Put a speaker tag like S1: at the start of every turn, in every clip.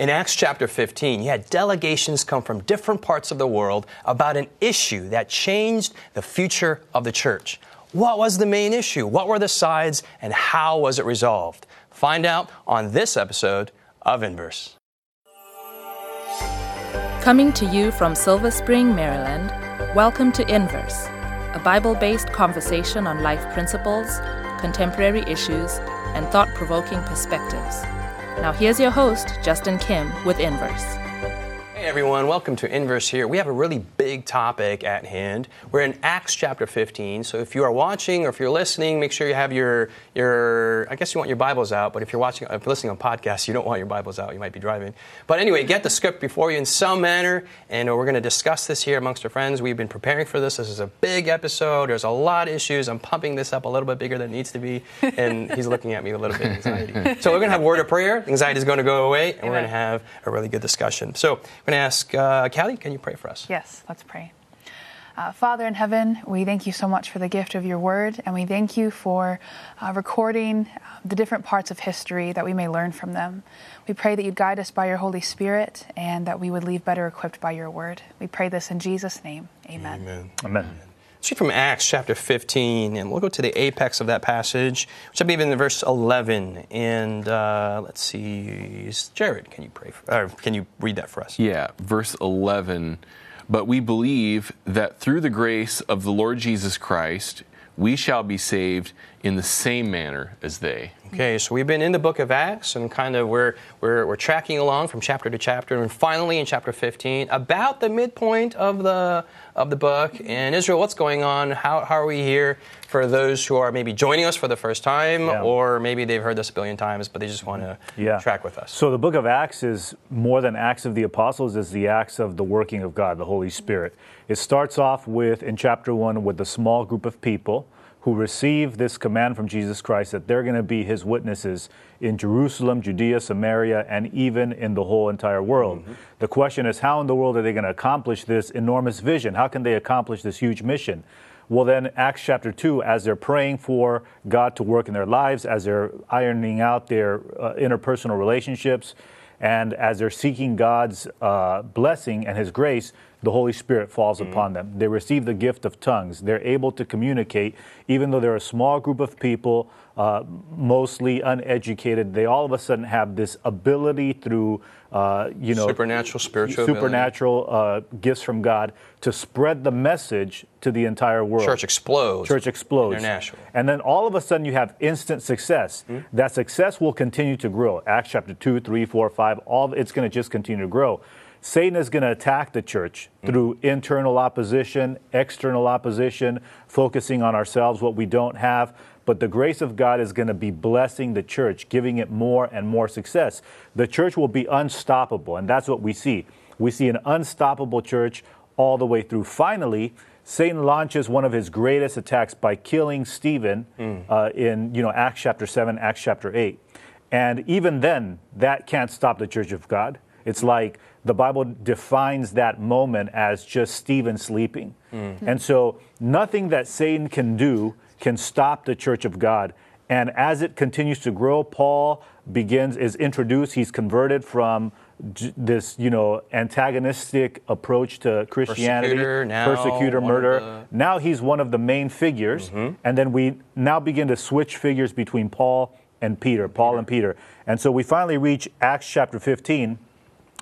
S1: In Acts chapter 15, you had delegations come from different parts of the world about an issue that changed the future of the church. What was the main issue? What were the sides and how was it resolved? Find out on this episode of Inverse.
S2: Coming to you from Silver Spring, Maryland, welcome to Inverse, a Bible based conversation on life principles, contemporary issues, and thought provoking perspectives. Now, here's your host, Justin Kim, with Inverse.
S1: Hey everyone, welcome to Inverse here. We have a really big topic at hand. We're in Acts chapter 15. So if you are watching or if you're listening, make sure you have your your I guess you want your Bibles out, but if you're watching if you're listening on podcasts, you don't want your Bibles out. You might be driving. But anyway, get the script before you in some manner and uh, we're going to discuss this here amongst our friends. We've been preparing for this. This is a big episode. There's a lot of issues. I'm pumping this up a little bit bigger than it needs to be and he's looking at me with a little bit of anxiety. So we're going to have a word of prayer. Anxiety is going to go away and we're going to have a really good discussion. So going to ask uh, Callie, can you pray for us?
S3: Yes, let's pray. Uh, Father in heaven, we thank you so much for the gift of your word, and we thank you for uh, recording uh, the different parts of history that we may learn from them. We pray that you'd guide us by your Holy Spirit and that we would leave better equipped by your word. We pray this in Jesus' name. Amen.
S1: Amen. Amen. Let's read from Acts chapter 15, and we'll go to the apex of that passage, which I believe in verse 11. And uh, let's see, Jared, can you pray? For, can you read that for us?
S4: Yeah, verse 11. But we believe that through the grace of the Lord Jesus Christ, we shall be saved in the same manner as they.
S1: Okay, so we've been in the book of Acts and kind of we're, we're, we're tracking along from chapter to chapter, and finally in chapter 15, about the midpoint of the, of the book. And Israel, what's going on? How, how are we here for those who are maybe joining us for the first time, yeah. or maybe they've heard this a billion times, but they just want to yeah. track with us?
S5: So the book of Acts is more than Acts of the Apostles, is the acts of the working of God, the Holy Spirit. It starts off with, in chapter one, with a small group of people who receive this command from Jesus Christ that they're going to be his witnesses in Jerusalem, Judea, Samaria, and even in the whole entire world. Mm-hmm. The question is, how in the world are they going to accomplish this enormous vision? How can they accomplish this huge mission? Well, then, Acts chapter 2, as they're praying for God to work in their lives, as they're ironing out their uh, interpersonal relationships, and as they're seeking God's uh, blessing and His grace, the Holy Spirit falls mm-hmm. upon them. They receive the gift of tongues. They're able to communicate, even though they're a small group of people, uh, mostly uneducated. They all of a sudden have this ability through, uh, you know,
S1: supernatural, spiritual,
S5: supernatural uh, gifts from God to spread the message to the entire world.
S1: Church explodes.
S5: Church explodes.
S1: International.
S5: And then all of a sudden you have instant success. Mm-hmm. That success will continue to grow. Acts chapter 2, 3, 4, 5, all it's going to just continue to grow. Satan is going to attack the church through internal opposition, external opposition, focusing on ourselves, what we don't have. But the grace of God is going to be blessing the church, giving it more and more success. The church will be unstoppable, and that's what we see. We see an unstoppable church all the way through. Finally, Satan launches one of his greatest attacks by killing Stephen mm. uh, in you know Acts chapter 7, Acts chapter 8. And even then, that can't stop the church of God. It's like the Bible defines that moment as just Stephen sleeping. Mm-hmm. And so nothing that Satan can do can stop the church of God. And as it continues to grow, Paul begins is introduced. He's converted from this, you know, antagonistic approach to Christianity,
S1: persecutor, now
S5: persecutor murder. The... Now he's one of the main figures, mm-hmm. and then we now begin to switch figures between Paul and Peter, Paul Peter. and Peter, and so we finally reach Acts chapter 15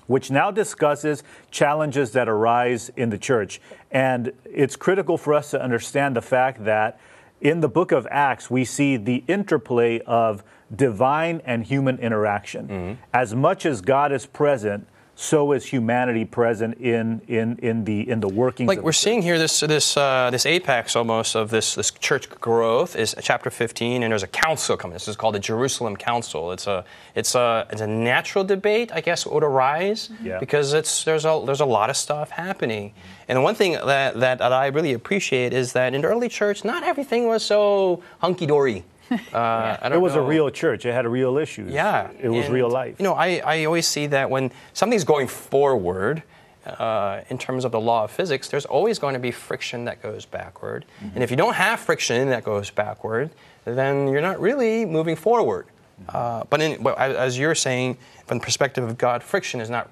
S5: which now discusses challenges that arise in the church. And it's critical for us to understand the fact that in the book of Acts, we see the interplay of divine and human interaction. Mm-hmm. As much as God is present, so is humanity present in in in the in the workings.
S1: Like we're seeing here, this this uh, this apex almost of this this church growth is chapter 15, and there's a council coming. This is called the Jerusalem Council. It's a it's a it's a natural debate, I guess, would arise yeah. because it's there's a there's a lot of stuff happening. And one thing that, that that I really appreciate is that in the early church, not everything was so hunky dory.
S5: Uh, it was know. a real church. It had real issues.
S1: Yeah.
S5: It was
S1: and,
S5: real life.
S1: You know, I, I always see that when something's going forward, uh, in terms of the law of physics, there's always going to be friction that goes backward. Mm-hmm. And if you don't have friction that goes backward, then you're not really moving forward. Uh, but in, well, as as you're saying, from the perspective of God, friction is not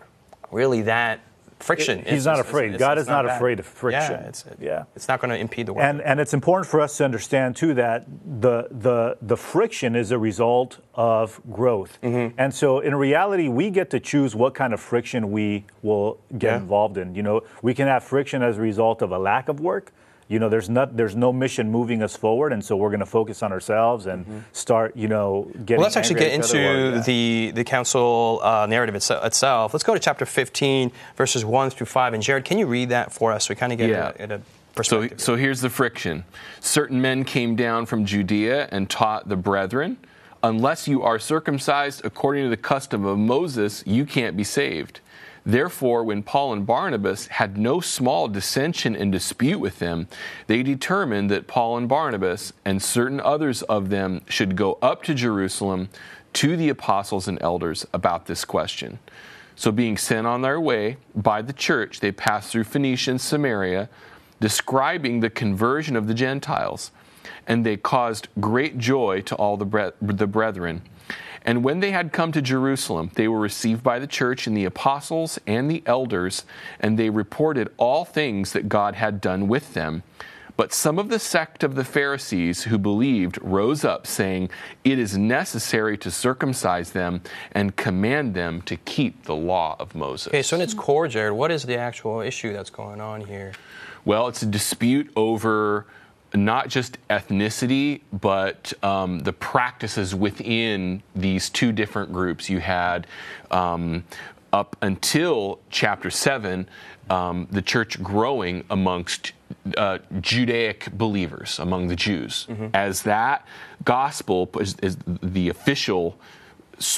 S1: really that friction.
S5: He's
S1: It's-
S5: not
S1: it's-
S5: afraid.
S1: it's-
S5: God is not
S1: bad.
S5: afraid of friction.
S1: Yeah, it's,
S5: Yeah.
S1: it's not going to impede the work.
S5: And and it's important for us to understand too that the the the friction is a result of growth.
S1: Mm-hmm.
S5: And so in reality, we get to choose what kind of friction we will get
S1: Yeah.
S5: involved in. You know, we can have friction as a result of a lack of work. You know, there's not there's no mission moving us forward, and so we're going to focus on ourselves and start, you know, getting.
S1: Mm-hmm. Well, let's actually get
S5: at each other
S1: into
S5: yeah.
S1: the, the council uh, narrative itse- itself. Let's go to chapter 15, verses 1 through 5. And Jared, can you read that for us so we kind of get
S4: Yeah.
S1: a, a
S4: So,
S1: perspective?
S4: so here's the friction. Certain men came down from Judea and taught the brethren, unless you are circumcised according to the custom of Moses, you can't be saved. Therefore, when Paul and Barnabas had no small dissension and dispute with them, they determined that Paul and Barnabas and certain others of them should go up to Jerusalem to the apostles and elders about this question. So, being sent on their way by the church, they passed through Phoenicia and Samaria, describing the conversion of the Gentiles. And they caused great joy to all the, bre- the brethren. And when they had come to Jerusalem, they were received by the church and the apostles and the elders, and they reported all things that God had done with them. But some of the sect of the Pharisees who believed rose up, saying, It is necessary to circumcise them and command them to keep the law of Moses.
S1: okay, so in its core, Jared, what is the actual issue that's going on here?
S4: Well, it's a dispute over not just ethnicity, but um, the practices within these two different groups. You had um, up until chapter 7, um, the church growing amongst uh, Judaic believers, among the Jews. As that gospel is, is the official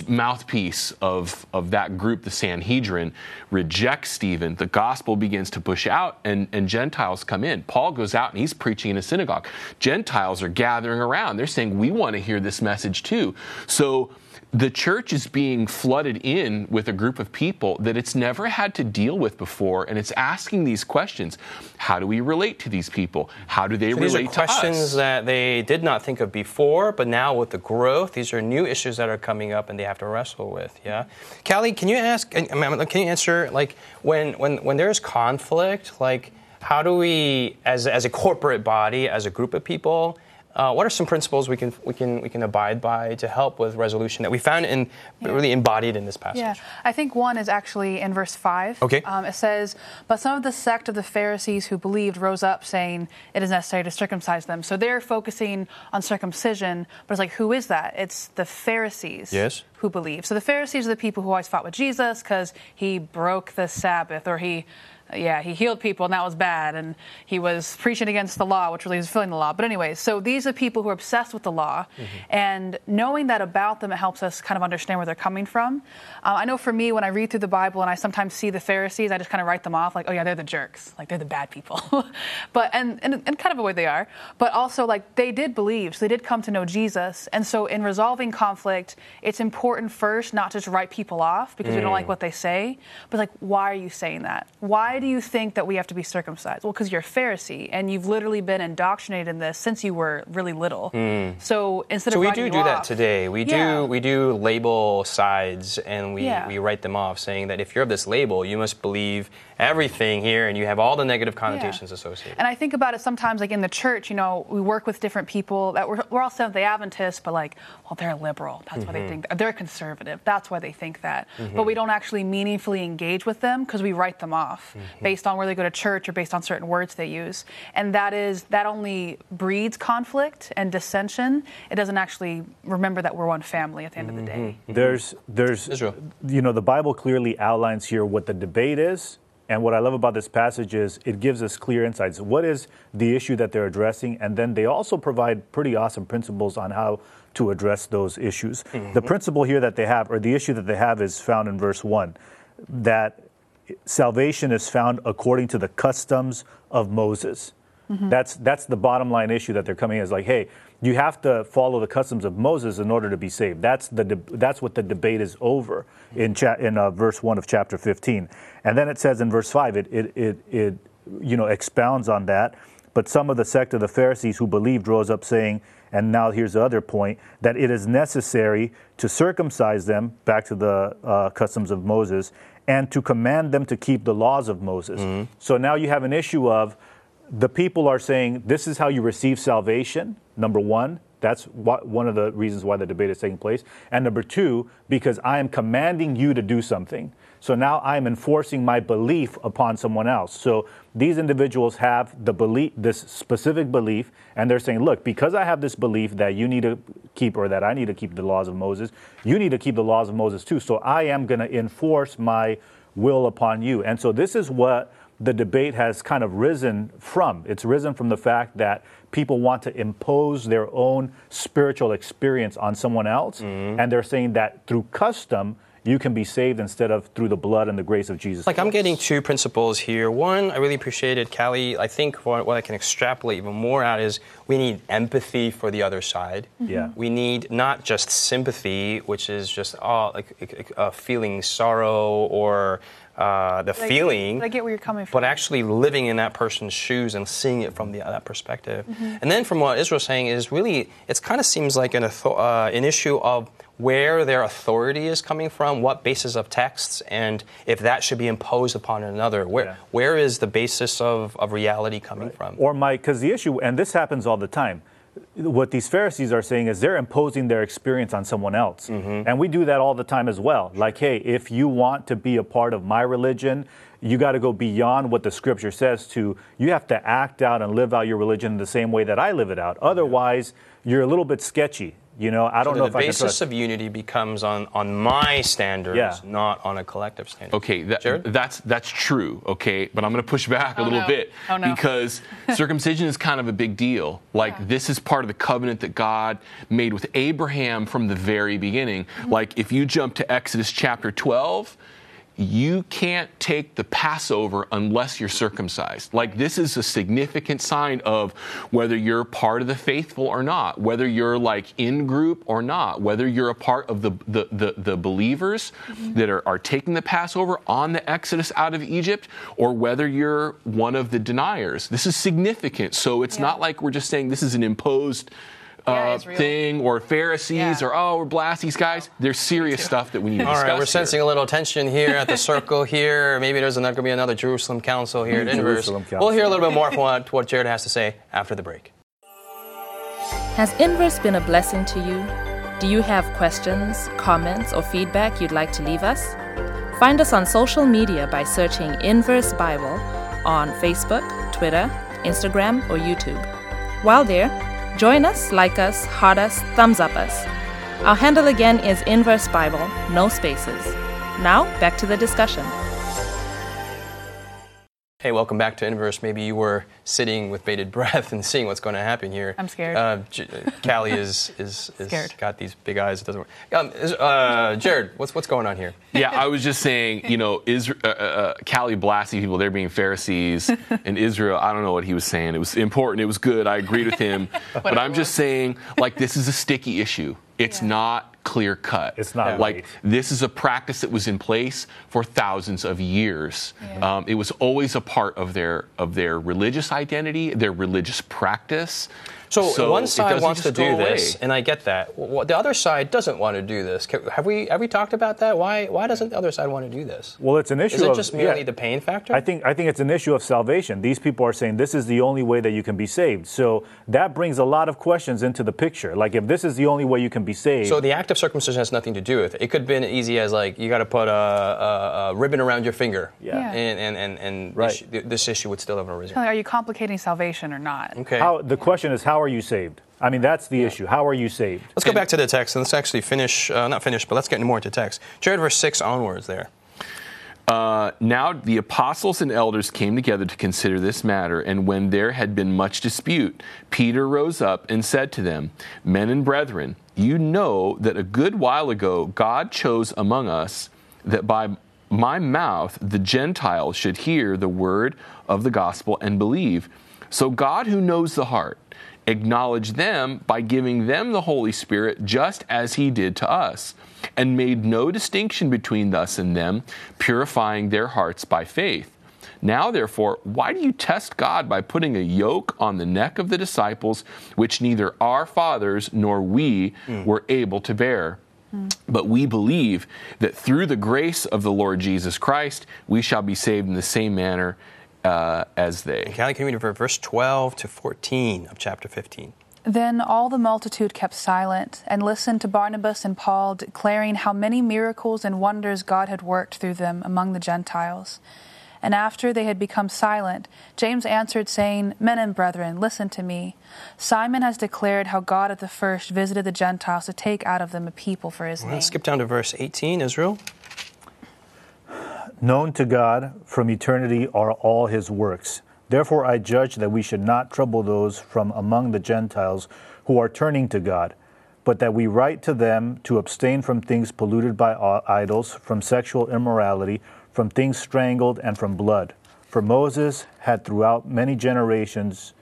S4: mouthpiece of, of that group, the Sanhedrin, rejects Stephen, the gospel begins to push out and, and Gentiles come in. Paul goes out and he's preaching in a synagogue. Gentiles are gathering around. They're saying, We want to hear this message too. So the church is being flooded in with a group of people that it's never had to deal with before, and it's asking these questions. How do we relate to these people? How do they
S1: So these are
S4: relate
S1: questions
S4: us?
S1: that they did not think of before, but now with the growth, these are new issues that are coming up and they have to wrestle with. Yeah, Callie, can you ask? I mean, Can you answer like when when when there's conflict, like how do we, as as a corporate body, as a group of people? Uh, what are some principles we can we can we can abide by to help with resolution that we found in really embodied in this passage?
S3: Yeah, I think one is actually in verse 5.
S1: Okay.
S3: Um, it says, But some of the sect of the Pharisees who believed rose up, saying, It is necessary to circumcise them. So they're focusing on circumcision, but it's like, who is that? It's the Pharisees.
S1: Yes.
S3: Who believe. So the Pharisees are the people who always fought with Jesus because he broke the Sabbath or he. Yeah, he healed people and that was bad. And he was preaching against the law, which really was fulfilling the law. But, anyways, so these are people who are obsessed with the law. And knowing that about them, it helps us kind of understand where they're coming from. Um, I know for me, when I read through the Bible and I sometimes see the Pharisees, I just kind of write them off like, oh, yeah, they're the jerks. Like, they're the bad people. but, and, and, and kind of a way they are. But also, like, they did believe, so they did come to know Jesus. And so, in resolving conflict, it's important first not just write people off because we don't like what they say, but like, why are you saying that? Why do you think that we have to be circumcised? Well, because you're a Pharisee and you've literally been indoctrinated in this since you were really little. So instead
S1: So
S3: of
S1: we do do that today. We
S3: Yeah.
S1: do we do label sides and we,
S3: Yeah.
S1: we write them off, saying that if you're of this label, you must believe everything here, and you have all the negative connotations
S3: Yeah.
S1: associated.
S3: And I think about it sometimes, like in the church, you know, we work with different people that we're, we're all Seventh day Adventists, but like, well, they're liberal. That's why they
S1: Mm-hmm.
S3: think that. They're conservative. That's why they think that. But we don't actually meaningfully engage with them because we write them off
S1: Mm-hmm. Mm-hmm.
S3: based on where they go to church or based on certain words they use. And that is, that only breeds conflict and dissension. It doesn't actually remember that we're one family at the end of the mm-hmm. day. Mm-hmm.
S5: There's, there's,
S1: Israel.
S5: you know, the Bible clearly outlines here what the debate is. And what I love about this passage is it gives us clear insights. What is the issue that they're addressing? And then they also provide pretty awesome principles on how to address those issues. The principle here that they have, or the issue that they have, is found in verse 1 that salvation is found according to the customs of Moses. That's that's the bottom line issue that they're coming in is like, hey, you have to follow the customs of Moses in order to be saved. That's the de- that's what the debate is over in cha- in uh, verse one of chapter 15, and then it says in verse five, it it it, it you know expounds on that. But But some of the sect of the Pharisees who believed rose up, saying, and now here's the other point, that it is necessary to circumcise them, back to the uh, customs of Moses, and to command them to keep the laws of Moses. Mm-hmm. So now you have an issue of the people are saying, this is how you receive salvation, number one. That's what, one of the reasons why the debate is taking place. And number two, because I am commanding you to do something. So now I'm enforcing my belief upon someone else. So these individuals have the belief, this specific belief, and they're saying, look, because I have this belief that you need to keep, or that I need to keep the laws of Moses, you need to keep the laws of Moses too. So I am going to enforce my will upon you. And so this is what the debate has kind of risen from. It's risen from the fact that people want to impose their own spiritual experience on someone else, mm-hmm. and they're saying that through custom, you can be saved instead of through the blood and the grace of Jesus.
S1: Like Christ. I'm getting two principles here. One, I really appreciated Callie. I think what, what, I can extrapolate even more out is we need empathy for the other side.
S5: Mm-hmm. Yeah.
S1: We need not just sympathy, which is just oh, like uh, feeling sorrow or uh, the
S3: but
S1: feeling.
S3: I, get, I get where you're coming from.
S1: But actually living in that person's shoes and seeing it from the, that perspective. Mm-hmm. And then from what Israel's saying is really, it kind of seems like an, uh, an issue of where their authority is coming from, what basis of texts, and if that should be imposed upon another. Where, yeah. where is the basis of, of reality coming right. from?
S5: Or Mike, because the issue, and this happens all the time, what these Pharisees are saying is they're imposing their experience on someone else. Mm-hmm. And we do that all the time as well. Like, hey, if you want to be a part of my religion, you got to go beyond what the scripture says to you have to act out and live out your religion the same way that I live it out. Otherwise, you're a little bit sketchy. You know, I don't
S1: so
S5: know if
S1: the basis of unity becomes on, on my standards, yeah. not on a collective standard.
S4: Okay, that, that's that's true. Okay, but I'm going to push back oh, a little
S3: no.
S4: bit
S3: oh, no.
S4: because circumcision is kind of a big deal. Like yeah. this is part of the covenant that God made with Abraham from the very beginning. Mm-hmm. Like if you jump to Exodus chapter 12 you can't take the Passover unless you're circumcised. Like, this is a significant sign of whether you're part of the faithful or not, whether you're like in group or not, whether you're a part of the, the, the, the believers mm-hmm. that are, are taking the Passover on the Exodus out of Egypt, or whether you're one of the deniers. This is significant. So, it's yeah. not like we're just saying this is an imposed uh, thing or Pharisees yeah. or oh we're blast these guys. There's serious stuff that we need to
S1: All
S4: discuss.
S1: All right, we're
S4: here.
S1: sensing a little tension here at the circle here. Maybe there's another going to be another Jerusalem Council here at Inverse. We'll hear a little bit more from what, what Jared has to say after the break.
S2: Has Inverse been a blessing to you? Do you have questions, comments, or feedback you'd like to leave us? Find us on social media by searching Inverse Bible on Facebook, Twitter, Instagram, or YouTube. While there, Join us, like us, heart us, thumbs up us. Our handle again is Inverse Bible, no spaces. Now, back to the discussion.
S1: Hey, welcome back to Inverse. Maybe you were sitting with bated breath and seeing what's going to happen here.
S3: I'm scared. Uh,
S1: J- Callie is is, is
S3: scared.
S1: got these big eyes. It doesn't work. Um, is, uh, Jared, what's what's going on here?
S4: Yeah, I was just saying, you know, Israel, uh, uh, Callie blasting people, they're being Pharisees, and Israel. I don't know what he was saying. It was important. It was good. I agreed with him. but I'm just saying, like, this is a sticky issue. It's yeah. not clear cut.
S5: It's not
S4: like this is a practice that was in place for thousands of years. Yeah. Um, it was always a part of their of their religious identity, their religious practice.
S1: So, so one side wants to do this, and I get that. the other side doesn't want to do this. Have we have we talked about that? Why why doesn't the other side want to do this?
S5: Well, it's an issue.
S1: Is it
S5: of,
S1: just merely
S5: yeah,
S1: the pain factor?
S5: I think I think it's an issue of salvation. These people are saying this is the only way that you can be saved. So that brings a lot of questions into the picture. Like if this is the only way you can be saved.
S1: So the act of circumcision has nothing to do with it. It could have been as easy as like you got to put a, a, a, ribbon around your finger.
S5: Yeah. yeah.
S1: And and and, and
S5: right.
S1: this, this, issue would still have arisen.
S3: Are you complicating salvation or not?
S1: Okay.
S5: How, the yeah. question is how are you saved? I mean, that's the yeah. issue. How are you saved?
S1: Let's go back to the text and let's actually finish, uh, not finish, but let's get more into text. Jared, verse 6 onwards there.
S4: Uh, now the apostles and elders came together to consider this matter, and when there had been much dispute, Peter rose up and said to them, Men and brethren, you know that a good while ago God chose among us that by my mouth the Gentiles should hear the word of the gospel and believe. So God, who knows the heart, acknowledged them by giving them the Holy Spirit just as he did to us, and made no distinction between us and them, purifying their hearts by faith. Now, therefore, why do you test God by putting a yoke on the neck of the disciples, which neither our fathers nor we mm. were able to bear? Mm. But we believe that through the grace of the Lord Jesus Christ, we shall be saved in the same manner uh, as they.
S1: Callie, can you read verse 12 to 14 of chapter 15?
S3: Then all the multitude kept silent and listened to Barnabas and Paul declaring how many miracles and wonders God had worked through them among the Gentiles. And after they had become silent, James answered, saying, Men and brethren, listen to me. Simon has declared how God at the first visited the Gentiles to take out of them a people for his
S1: well,
S3: name.
S1: Let's skip down to verse 18, Israel.
S5: Known to God from eternity are all his works. Therefore I judge that we should not trouble those from among the Gentiles who are turning to God, but that we write to them to abstain from things polluted by idols, from sexual immorality, from things strangled, and from blood. For Moses had throughout many generations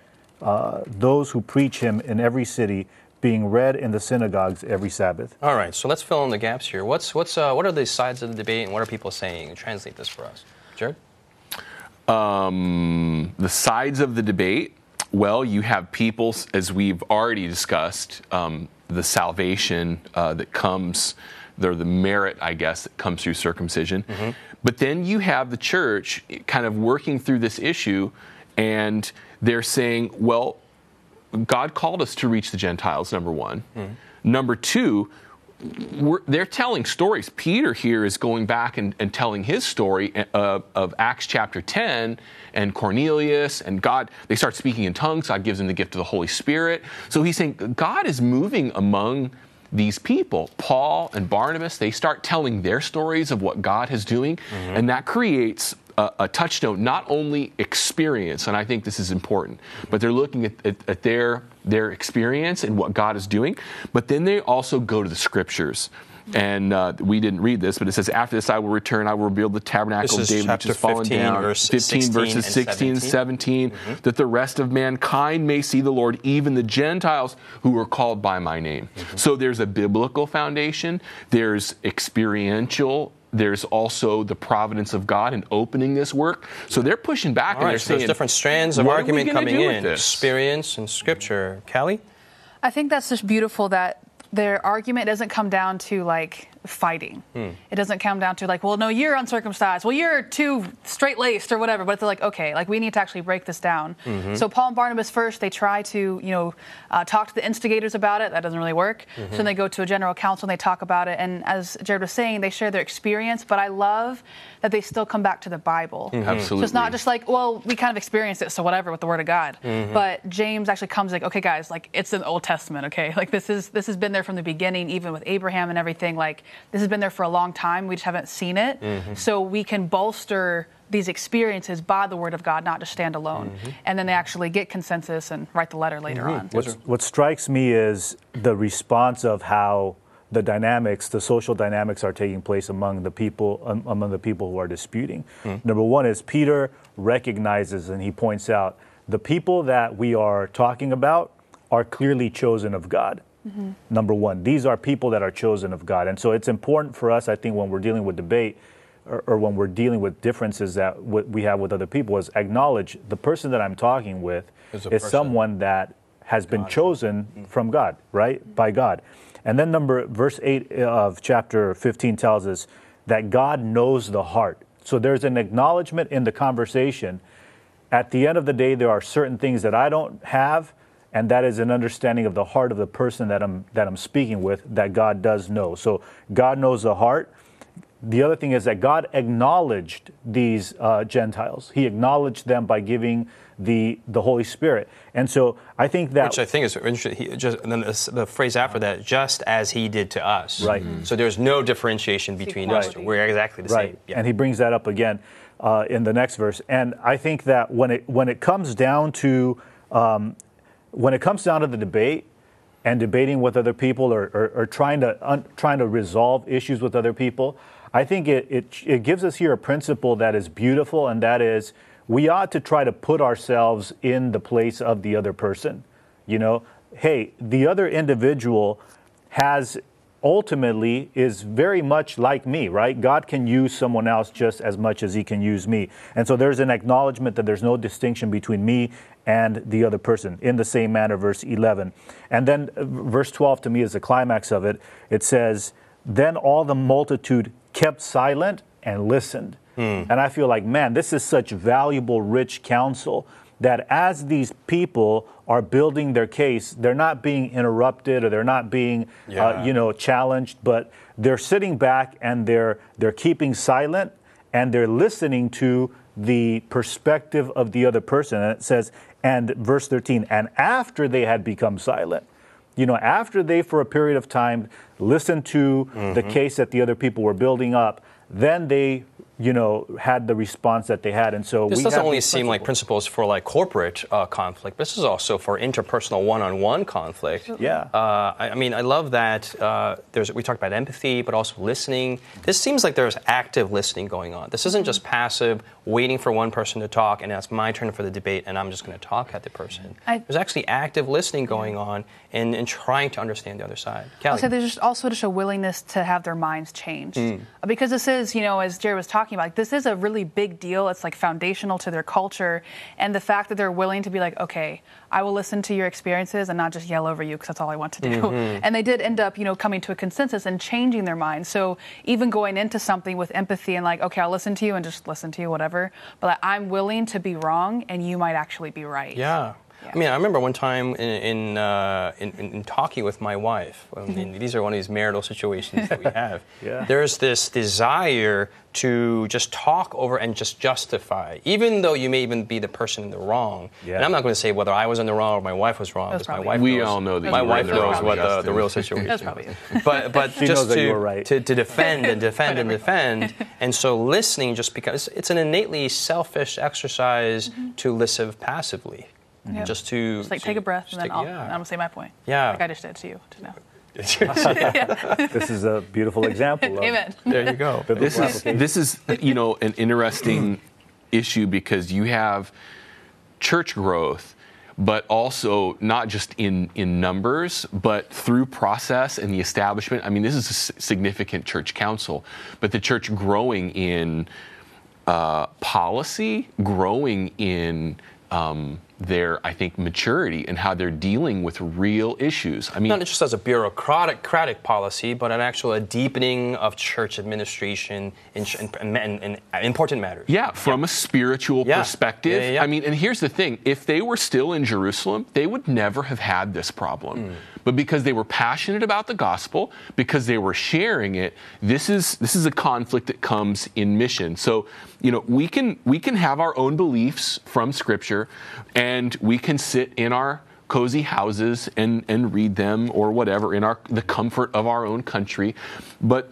S5: uh, those who preach him in every city, being read in the synagogues every Sabbath.
S1: All right, so let's fill in the gaps here. What's, what's, uh, what are the sides of the debate and what are people saying? Translate this for us. Jared?
S4: Um, the sides of the debate, well, you have people, as we've already discussed, um, the salvation uh, that comes, the, the merit, I guess, that comes through circumcision. Mm-hmm. But then you have the church kind of working through this issue, and they're saying, well, God called us to reach the Gentiles, number one. Mm. Number two, they're telling stories. Peter here is going back and, and telling his story uh, of Acts chapter 10 and Cornelius and God. They start speaking in tongues. God gives them the gift of the Holy Spirit. So he's saying God is moving among these people. Paul and Barnabas, they start telling their stories of what God is doing, mm-hmm. and that creates a, a, touchstone, not only experience, and I think this is important, but they're looking at, at, at their, their experience and what God is doing, but then they also go to the scriptures. And uh, we didn't read this, but it says, After this I will return, I will rebuild the tabernacle of David, which has fallen
S1: 15,
S4: down.
S1: Verse
S4: 15 verses 16 and 17, mm-hmm. that the rest of mankind may see the Lord, even the Gentiles who are called by my name. Mm-hmm. So there's a biblical foundation, there's experiential there's also the providence of God in opening this work. So they're pushing back
S1: All
S4: and
S1: right,
S4: they're
S1: so
S4: saying,
S1: there's different strands of argument coming in, experience and scripture. Callie?
S3: I think that's just beautiful that their argument doesn't come down to like fighting. Hmm. It doesn't come down to like, well, no, you're uncircumcised. Well, you're too straight laced or whatever. But they're like, okay, like we need to actually break this down. Mm-hmm. So Paul and Barnabas first, they try to, you know, uh, talk to the instigators about it. That doesn't really work. Mm-hmm. So then they go to a general council and they talk about it. And as Jared was saying, they share their experience. But I love that they still come back to the Bible.
S4: Mm-hmm. Absolutely.
S3: So it's not just like, well, we kind of experienced it, so whatever with the Word of God. Mm-hmm. But James actually comes like, okay, guys, like it's in the Old Testament. Okay, like this is this has been there from the beginning, even with Abraham and everything. Like this has been there for a long time. We just haven't seen it. Mm-hmm. So we can bolster these experiences by the Word of God, not just stand alone. Mm-hmm. And then they actually get consensus and write the letter later mm-hmm. on.
S5: What's, what strikes me is the response of how the dynamics, the social dynamics are taking place among the people um, among the people who are disputing. Mm-hmm. Number one is Peter recognizes and he points out the people that we are talking about are clearly chosen of God. Mm-hmm. Number one, these are people that are chosen of God. And so it's important for us, I think, when we're dealing with debate or, or when we're dealing with differences that we have with other people, is acknowledge the person that I'm talking with is, is someone that has been chosen mm-hmm. from God, right? By God. And then number verse 8 of chapter 15 tells us that God knows the heart. So there's an acknowledgement in the conversation. At the end of the day, there are certain things that I don't have and that is an understanding of the heart of the person that I'm that I'm speaking with that God does know. So God knows the heart. The other thing is that God acknowledged these uh, Gentiles. He acknowledged them by giving the the Holy Spirit, and so I think that
S1: which I think is interesting. He just and then the, the, phrase after that, just as He did to us.
S5: Right. Mm-hmm.
S1: So there's no differentiation between us. We're exactly the
S5: right.
S1: same.
S5: Yeah. And He brings that up again uh, in the next verse. And I think that when it when it comes down to um, when it comes down to the debate and debating with other people or, or, or trying, to, un, trying to resolve issues with other people, I think it, it, it gives us here a principle that is beautiful, and that is we ought to try to put ourselves in the place of the other person. You know, hey, the other individual has ultimately is very much like me, right? God can use someone else just as much as he can use me. And so there's an acknowledgement that there's no distinction between me and the other person in the same manner, verse 11. And then uh, verse 12 to me is the climax of it. It says, Then all the multitude kept silent and listened. And I feel like, man, this is such valuable, rich counsel that as these people are building their case, they're not being interrupted or they're not being,
S1: Yeah.
S5: uh, you know, challenged, but they're sitting back and they're they're keeping silent and they're listening to the perspective of the other person. And it says, and verse 13, and after they had become silent, you know, after they for a period of time listened to the case that the other people were building up, then they, you know, had the response that they had. And so
S1: This
S5: we
S1: doesn't only
S5: these
S1: seem like principles for like corporate uh, conflict. This is also for interpersonal one-on-one conflict.
S5: Yeah.
S1: Uh, I, I mean, I love that. Uh, there's we talked about empathy, but also listening. This seems like there's active listening going on. This isn't just passive, waiting for one person to talk, and now it's my turn for the debate, and I'm just going to talk at the person.
S3: I-
S1: there's actually active listening going on and, and trying to understand the other side.
S3: I'll say there's just also just a willingness to have their minds changed.
S1: Mm.
S3: Because this is, you know, as Jerry was talking about, like, this is a really big deal. It's like foundational to their culture. And the fact that they're willing to be like, okay, I will listen to your experiences and not just yell over you because that's all I want to do.
S1: Mm-hmm.
S3: And they did end up, you know, coming to a consensus and changing their minds. So even going into something with empathy and like, okay, I'll listen to you and just listen to you, whatever. But like, I'm willing to be wrong and you might actually be right.
S1: Yeah.
S3: Yeah.
S1: I mean, I remember one time in in, uh, in, in, in talking with my wife. I mean, these are one of these marital situations that we have.
S5: Yeah.
S1: There's this desire to just talk over and just justify, even though you may even be the person in the wrong.
S5: Yeah.
S1: And I'm not going to say whether I was in the wrong or my wife was wrong.
S3: That was
S1: because my
S3: probably
S1: wife.
S4: We
S1: knows,
S4: all know that
S1: my
S4: you
S1: wife knows what the, the real situation.
S3: That's probably it.
S1: But but
S5: She
S1: just to,
S5: right.
S1: to to defend and defend and defend, and so listening just because it's an innately selfish exercise to listen passively.
S3: Yeah.
S1: Just to
S3: Mm-hmm. Just like
S1: to-
S3: take a breath and then
S1: take-
S3: I'll,
S1: yeah.
S3: I'm going to say my point.
S1: Yeah.
S3: Like I just did to you just now.
S5: This is a beautiful example of
S3: Amen.
S1: there you go.
S4: this is this is you know an interesting issue because you have church growth but also not just in in numbers but through process and the establishment i mean this is a significant church council but the church growing in uh, policy growing in um, their, I think, maturity and how they're dealing with real issues. I mean,
S1: Not just as a bureaucratic policy, but an actual a deepening of church administration in, in, in, in important matters.
S4: Yeah, from a spiritual
S1: Yeah.
S4: perspective.
S1: Yeah, yeah, yeah.
S4: I mean, and here's the thing if they were still in Jerusalem, they would never have had this problem.
S1: Hmm.
S4: But because they were passionate about the gospel, because they were sharing it, this is this is a conflict that comes in mission. So, you know, we can we can have our own beliefs from scripture and we can sit in our cozy houses and, and read them or whatever in our the comfort of our own country. But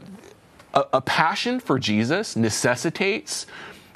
S4: a, a passion for Jesus necessitates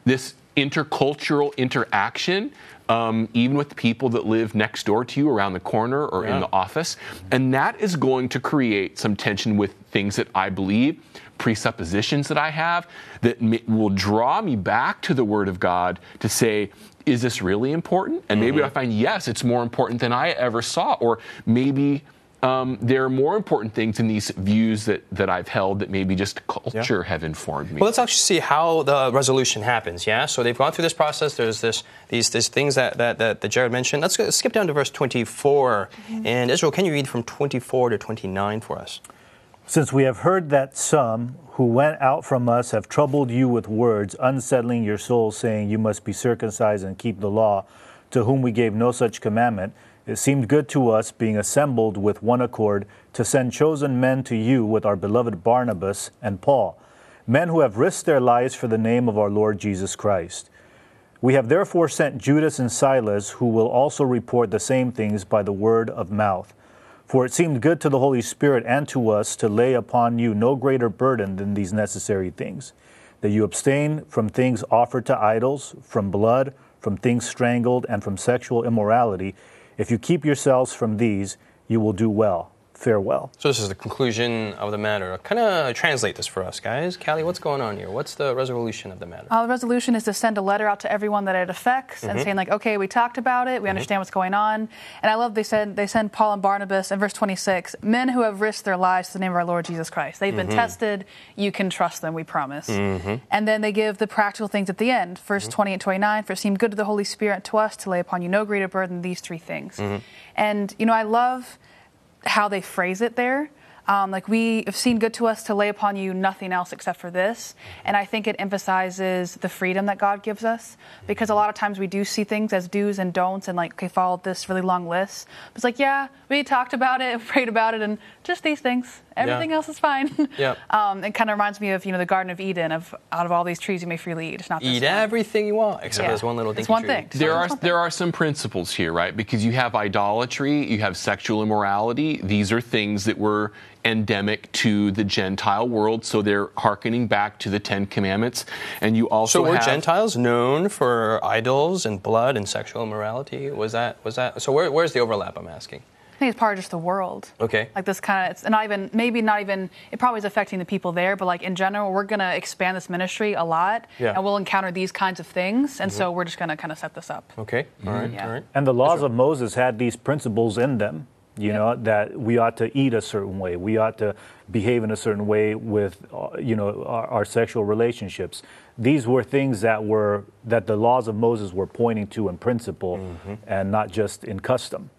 S4: this intercultural interaction, um, even with people that live next door to you, around the corner, or in the office. And that is going to create some tension with things that I believe, presuppositions that I have, that m- will draw me back to the Word of God to say, is this really important? And maybe I find, yes, it's more important than I ever saw. Or maybe um, there are more important things in these views that, that I've held that maybe just culture have informed me.
S1: Well, let's actually see how the resolution happens. Yeah, so they've gone through this process. There's this these these things that that, that, that Jared mentioned. Let's go, skip down to verse 24. And Israel, can you read from 24 to 29 for us?
S5: Since we have heard that some who went out from us have troubled you with words, unsettling your souls, saying, You must be circumcised and keep the law, to whom we gave no such commandment, it seemed good to us, being assembled with one accord, to send chosen men to you with our beloved Barnabas and Paul, men who have risked their lives for the name of our Lord Jesus Christ. We have therefore sent Judas and Silas, who will also report the same things by the word of mouth. For it seemed good to the Holy Spirit and to us to lay upon you no greater burden than these necessary things that you abstain from things offered to idols, from blood, from things strangled, and from sexual immorality. If you keep yourselves from these, you will do well. Farewell.
S1: So this is the conclusion of the matter. Kind of translate this for us, guys. Callie, what's going on here? What's the resolution of the matter?
S3: Uh, the resolution is to send a letter out to everyone that it affects and mm-hmm. saying like, okay, we talked about it, we mm-hmm. understand what's going on. And I love they said they send Paul and Barnabas in verse 26, men who have risked their lives to the name of our Lord Jesus Christ. They've been mm-hmm. tested. You can trust them. We promise. And then they give the practical things at the end. Verse 20 and 29. For it seemed good to the Holy Spirit to us to lay upon you no greater burden than these three things. And you know, I love how they phrase it there. Um, like we have seen good to us to lay upon you nothing else except for this, and I think it emphasizes the freedom that God gives us because a lot of times we do see things as do's and don'ts, and like okay, follow this really long list. It's like yeah, we talked about it, prayed about it, and just these things. Everything
S1: Yeah.
S3: else is fine.
S1: Yeah.
S3: um, it kind of reminds me of you know the Garden of Eden. Of out of all these trees you may freely eat, it's not this
S1: Eat
S3: one.
S1: everything you want, except
S3: Yeah.
S1: there's one little
S3: It's
S1: dinky
S3: one
S1: tree.
S3: thing.
S4: There are there are some principles here, right? Because you have idolatry, you have sexual immorality. These are things that were endemic to the Gentile world, so they're hearkening back to the Ten Commandments. And you also
S1: So were
S4: have,
S1: Gentiles known for idols and blood and sexual immorality? Was that was that? So where, where's the overlap? I'm asking.
S3: I think it's part of just the world.
S1: Okay.
S3: Like this kind of, it's not even, maybe not even, it probably is affecting the people there, but like in general, we're going to expand this ministry a lot
S1: Yeah.
S3: and we'll encounter these kinds of things. And so mm-hmm. we're just going to kind of set this up.
S1: Okay. All right.
S3: Yeah.
S1: All right.
S5: And the laws of Moses had these principles in them, you know, that we ought to eat a certain way, we ought to behave in a certain way with, uh, you know, our, our sexual relationships. These were things that were that the laws of Moses were pointing to in principle, and not just in custom.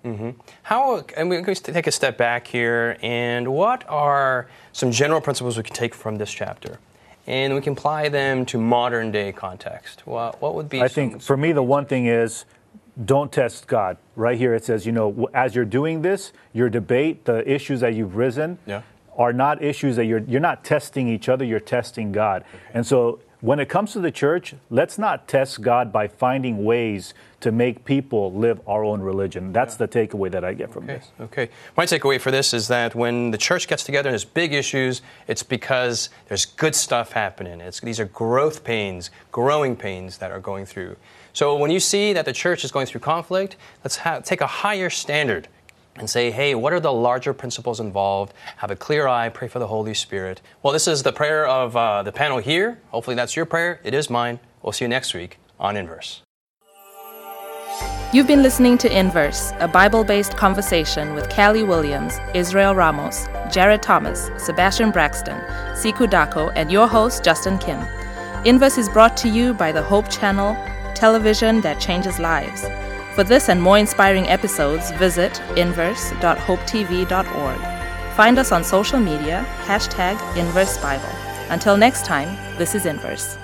S1: How, and we're going to take a step back here, and what are some general principles we can take from this chapter? And we can apply them to modern day context. What, what would be
S5: I think for me, the one thing is don't test God. Right here it says, you know, as you're doing this, your debate, the issues that you've risen,
S1: Yeah.
S5: are not issues that you're you're not testing each other, you're testing God. And so when it comes to the church, let's not test God by finding ways to make people live our own religion. That's the takeaway that I get from
S1: Okay,
S5: this.
S1: okay. My takeaway for this is that when the church gets together and there's big issues, it's because there's good stuff happening. It's, these are growth pains, growing pains that are going through. So when you see that the church is going through conflict, let's ha- take a higher standard and say, hey, what are the larger principles involved? Have a clear eye, pray for the Holy Spirit. Well, this is the prayer of uh, the panel here. Hopefully that's your prayer. It is mine. We'll see you next week on Inverse.
S2: You've been listening to Inverse, a Bible based conversation with Callie Williams, Israel Ramos, Jared Thomas, Sebastian Braxton, Siku Dako, and your host, Justin Kim. Inverse is brought to you by the Hope Channel, television that changes lives. For this and more inspiring episodes, visit inverse.hopetv.org. Find us on social media, hashtag Inverse Bible. Until next time, this is Inverse.